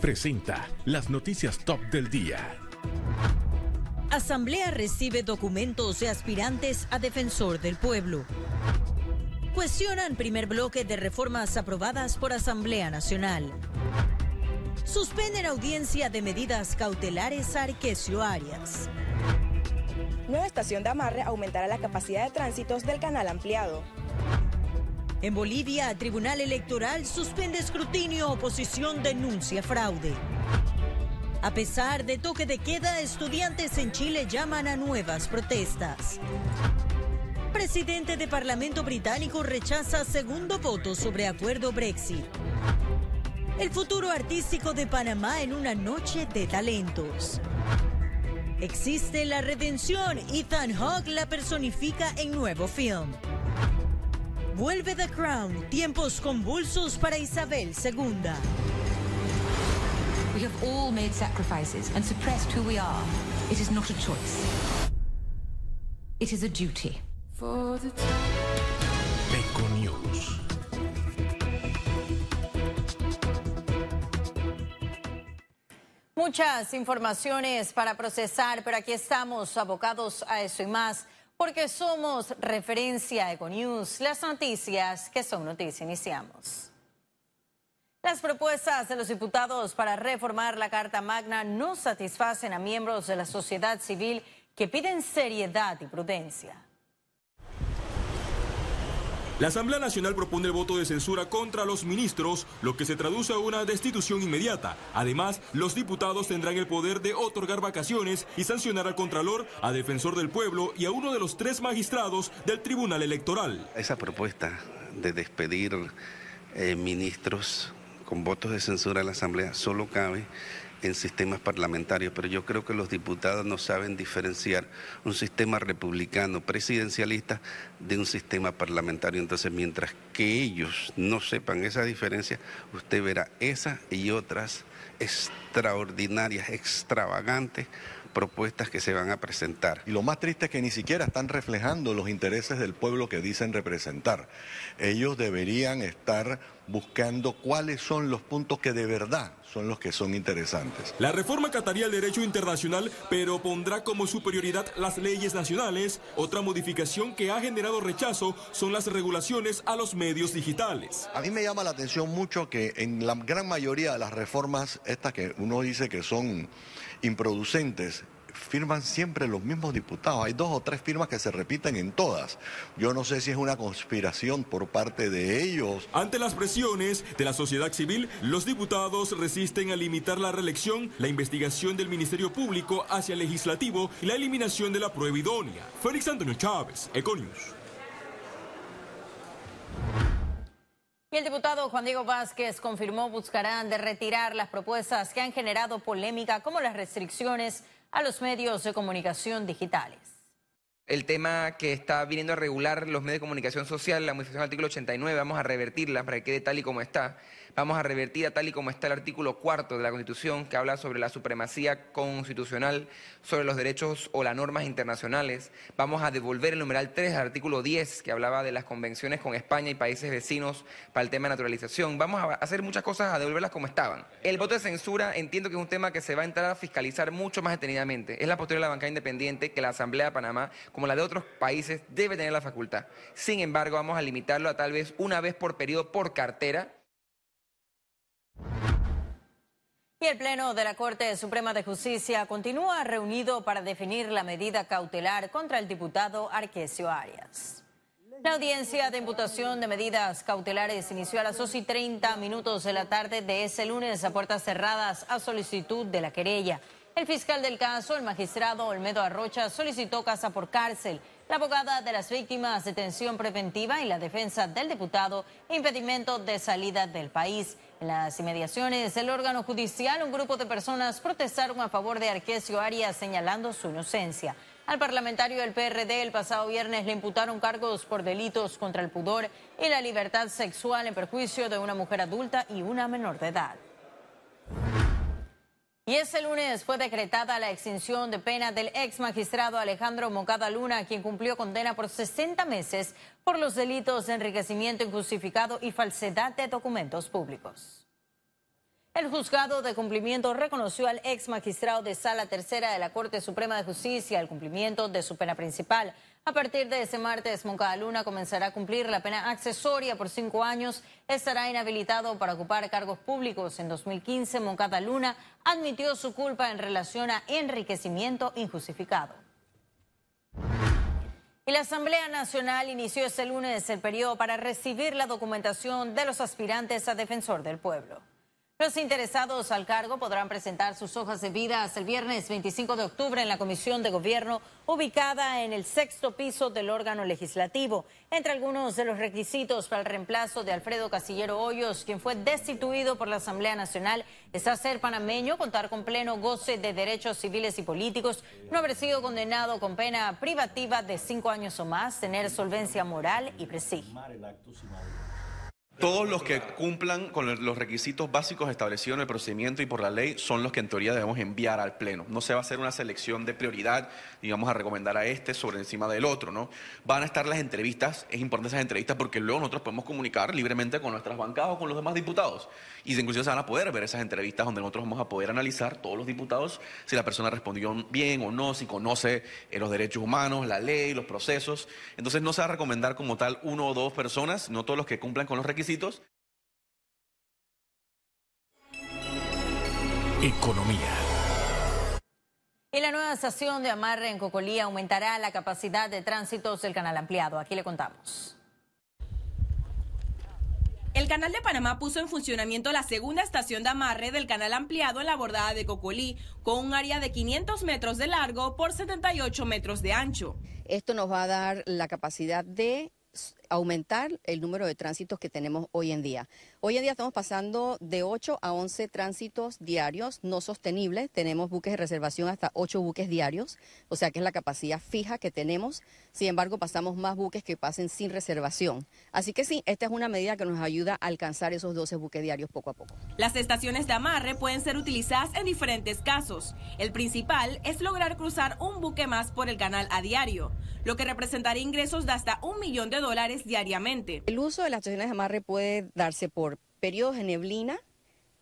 Presenta las noticias top del día. Asamblea recibe documentos de aspirantes a defensor del pueblo. Cuestionan primer bloque de reformas aprobadas por Asamblea Nacional. Suspenden audiencia de medidas cautelares a Arquesio Arias. Nueva estación de amarre aumentará la capacidad de tránsitos del canal ampliado. En Bolivia, Tribunal Electoral suspende escrutinio, oposición denuncia fraude. A pesar de toque de queda, estudiantes en Chile llaman a nuevas protestas. Presidente de Parlamento británico rechaza segundo voto sobre acuerdo Brexit. El futuro artístico de Panamá en una noche de talentos. Existe la redención. Ethan Hawke la personifica en nuevo film. Vuelve The Crown. Tiempos convulsos para Isabel II. We have all made sacrifices and suppressed who we are. It is not a choice. It is a duty. Econews. Muchas informaciones para procesar, pero aquí estamos abocados a eso y más, porque somos referencia Econews, las noticias que son noticias. Iniciamos. Las propuestas de los diputados para reformar la Carta Magna no satisfacen a miembros de la sociedad civil que piden seriedad y prudencia. La Asamblea Nacional propone el voto de censura contra los ministros, lo que se traduce a una destitución inmediata. Además, los diputados tendrán el poder de otorgar vacaciones y sancionar al Contralor, a Defensor del Pueblo y a uno de los tres magistrados del Tribunal Electoral. Esa propuesta de despedir eh, ministros con votos de censura en la Asamblea solo cabe en sistemas parlamentarios, pero yo creo que los diputados no saben diferenciar un sistema republicano presidencialista de un sistema parlamentario. Entonces, mientras que ellos no sepan esa diferencia, usted verá esa y otras extraordinarias, extravagantes propuestas que se van a presentar. Y lo más triste es que ni siquiera están reflejando los intereses del pueblo que dicen representar. Ellos deberían estar buscando cuáles son los puntos que de verdad son los que son interesantes. La reforma cataría el derecho internacional, pero pondrá como superioridad las leyes nacionales. Otra modificación que ha generado rechazo son las regulaciones a los medios digitales. A mí me llama la atención mucho que en la gran mayoría de las reformas, estas que uno dice que son improducentes, firman siempre los mismos diputados. Hay dos o tres firmas que se repiten en todas. Yo no sé si es una conspiración por parte de ellos. Ante las presiones de la sociedad civil, los diputados resisten a limitar la reelección, la investigación del Ministerio Público hacia el Legislativo y la eliminación de la prueba idónea. Félix Antonio Chávez, Econius. Y el diputado Juan Diego Vázquez confirmó buscarán de retirar las propuestas que han generado polémica como las restricciones a los medios de comunicación digitales. El tema que está viniendo a regular los medios de comunicación social, la modificación del artículo 89, vamos a revertirla para que quede tal y como está. Vamos a revertir a tal y como está el artículo cuarto de la Constitución, que habla sobre la supremacía constitucional, sobre los derechos o las normas internacionales. Vamos a devolver el numeral 3 al artículo 10, que hablaba de las convenciones con España y países vecinos para el tema de naturalización. Vamos a hacer muchas cosas, a devolverlas como estaban. El voto de censura entiendo que es un tema que se va a entrar a fiscalizar mucho más detenidamente. Es la postura de la bancada independiente que la Asamblea de Panamá, como la de otros países, debe tener la facultad. Sin embargo, vamos a limitarlo a tal vez una vez por periodo por cartera Y el Pleno de la Corte Suprema de Justicia continúa reunido para definir la medida cautelar contra el diputado Arquesio Arias. La audiencia de imputación de medidas cautelares inició a las 2 y 30 minutos de la tarde de ese lunes a puertas cerradas a solicitud de la querella. El fiscal del caso, el magistrado Olmedo Arrocha, solicitó casa por cárcel. La abogada de las víctimas, detención preventiva y la defensa del diputado, impedimento de salida del país. En las inmediaciones del órgano judicial, un grupo de personas protestaron a favor de Arquesio Arias señalando su inocencia. Al parlamentario del PRD el pasado viernes le imputaron cargos por delitos contra el pudor y la libertad sexual en perjuicio de una mujer adulta y una menor de edad. Y ese lunes fue decretada la extinción de pena del ex magistrado Alejandro Moncada Luna, quien cumplió condena por 60 meses por los delitos de enriquecimiento injustificado y falsedad de documentos públicos. El juzgado de cumplimiento reconoció al ex magistrado de Sala Tercera de la Corte Suprema de Justicia el cumplimiento de su pena principal. A partir de ese martes, Moncada Luna comenzará a cumplir la pena accesoria por cinco años. Estará inhabilitado para ocupar cargos públicos. En 2015, Moncada Luna admitió su culpa en relación a enriquecimiento injustificado. Y la Asamblea Nacional inició este lunes el periodo para recibir la documentación de los aspirantes a defensor del pueblo. Los interesados al cargo podrán presentar sus hojas de vida hasta el viernes 25 de octubre en la Comisión de Gobierno ubicada en el sexto piso del órgano legislativo. Entre algunos de los requisitos para el reemplazo de Alfredo Casillero Hoyos, quien fue destituido por la Asamblea Nacional, está ser panameño, contar con pleno goce de derechos civiles y políticos, no haber sido condenado con pena privativa de cinco años o más, tener solvencia moral y prestigio. Todos los que cumplan con los requisitos básicos establecidos en el procedimiento y por la ley son los que en teoría debemos enviar al Pleno. No se va a hacer una selección de prioridad y vamos a recomendar a este sobre encima del otro, ¿no? Van a estar las entrevistas, es importante esas entrevistas porque luego nosotros podemos comunicar libremente con nuestras bancadas o con los demás diputados. Y inclusive se van a poder ver esas entrevistas donde nosotros vamos a poder analizar todos los diputados si la persona respondió bien o no, si conoce eh, los derechos humanos, la ley, los procesos. Entonces no se va a recomendar como tal uno o dos personas, no todos los que cumplan con los requisitos Economía. Y la nueva estación de amarre en Cocolí aumentará la capacidad de tránsitos del canal ampliado. Aquí le contamos. El Canal de Panamá puso en funcionamiento la segunda estación de amarre del canal ampliado en la bordada de Cocolí, con un área de 500 metros de largo por 78 metros de ancho. Esto nos va a dar la capacidad de aumentar el número de tránsitos que tenemos hoy en día. Hoy en día estamos pasando de 8 a 11 tránsitos diarios no sostenibles. Tenemos buques de reservación hasta 8 buques diarios, o sea que es la capacidad fija que tenemos. Sin embargo, pasamos más buques que pasen sin reservación. Así que sí, esta es una medida que nos ayuda a alcanzar esos 12 buques diarios poco a poco. Las estaciones de amarre pueden ser utilizadas en diferentes casos. El principal es lograr cruzar un buque más por el canal a diario, lo que representaría ingresos de hasta un millón de dólares diariamente. El uso de las estaciones de amarre puede darse por periodos de neblina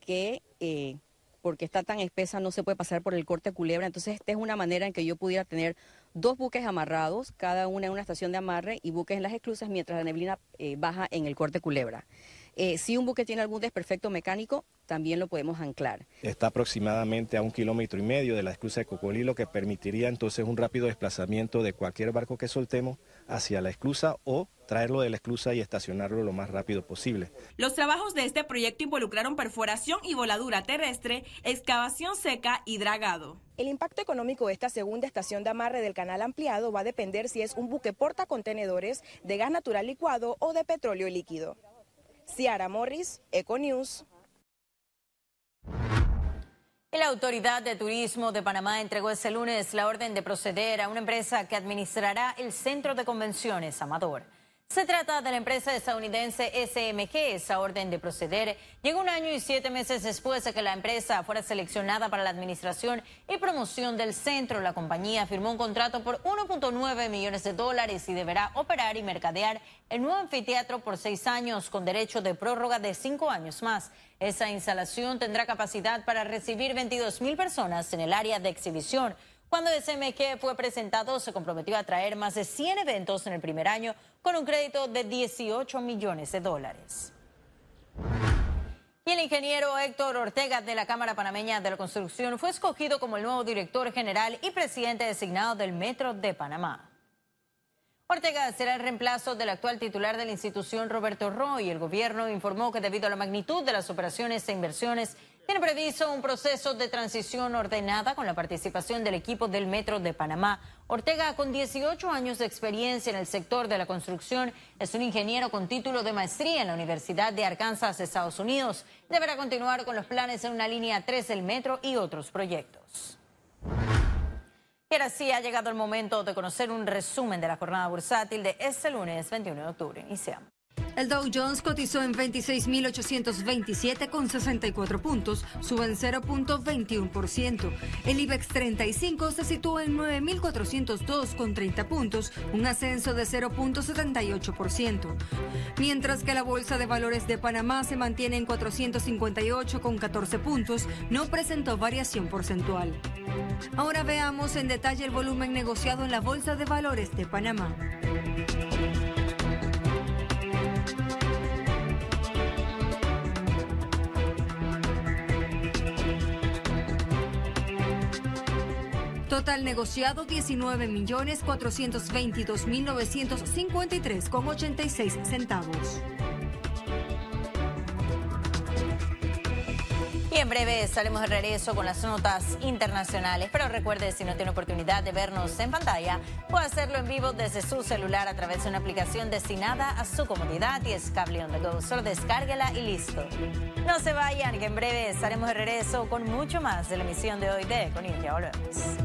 que eh, porque está tan espesa no se puede pasar por el corte culebra. Entonces esta es una manera en que yo pudiera tener dos buques amarrados, cada una en una estación de amarre y buques en las esclusas mientras la neblina eh, baja en el corte culebra. Eh, si un buque tiene algún desperfecto mecánico, también lo podemos anclar. Está aproximadamente a un kilómetro y medio de la esclusa de Cocolí, lo que permitiría entonces un rápido desplazamiento de cualquier barco que soltemos hacia la esclusa o traerlo de la esclusa y estacionarlo lo más rápido posible. Los trabajos de este proyecto involucraron perforación y voladura terrestre, excavación seca y dragado. El impacto económico de esta segunda estación de amarre del canal ampliado va a depender si es un buque porta contenedores de gas natural licuado o de petróleo líquido. Ciara Morris, Econews. La Autoridad de Turismo de Panamá entregó este lunes la orden de proceder a una empresa que administrará el Centro de Convenciones Amador. Se trata de la empresa estadounidense SMG. Esa orden de proceder llegó un año y siete meses después de que la empresa fuera seleccionada para la administración y promoción del centro. La compañía firmó un contrato por 1.9 millones de dólares y deberá operar y mercadear el nuevo anfiteatro por seis años con derecho de prórroga de cinco años más. Esa instalación tendrá capacidad para recibir 22 mil personas en el área de exhibición. Cuando SMG fue presentado, se comprometió a traer más de 100 eventos en el primer año con un crédito de 18 millones de dólares. Y el ingeniero Héctor Ortega de la Cámara Panameña de la Construcción fue escogido como el nuevo director general y presidente designado del Metro de Panamá. Ortega será el reemplazo del actual titular de la institución, Roberto Roy. El gobierno informó que debido a la magnitud de las operaciones e inversiones tiene previsto un proceso de transición ordenada con la participación del equipo del Metro de Panamá. Ortega, con 18 años de experiencia en el sector de la construcción, es un ingeniero con título de maestría en la Universidad de Arkansas, Estados Unidos. Deberá continuar con los planes en una línea 3 del metro y otros proyectos. Y ahora sí ha llegado el momento de conocer un resumen de la jornada bursátil de este lunes 21 de octubre. Iniciamos. El Dow Jones cotizó en 26.827 con 64 puntos, sube en 0.21%. El IBEX 35 se sitúa en 9.402 con 30 puntos, un ascenso de 0.78%. Mientras que la Bolsa de Valores de Panamá se mantiene en 458 con 14 puntos, no presentó variación porcentual. Ahora veamos en detalle el volumen negociado en la Bolsa de Valores de Panamá. Total negociado 19 millones 422 mil 953 con 86 centavos. Y en breve estaremos de regreso con las notas internacionales. Pero recuerde, si no tiene oportunidad de vernos en pantalla, puede hacerlo en vivo desde su celular a través de una aplicación destinada a su comodidad y es cable on the go. Solo descárguela y listo. No se vayan, que en breve estaremos de regreso con mucho más de la emisión de hoy de Con Ya volvemos.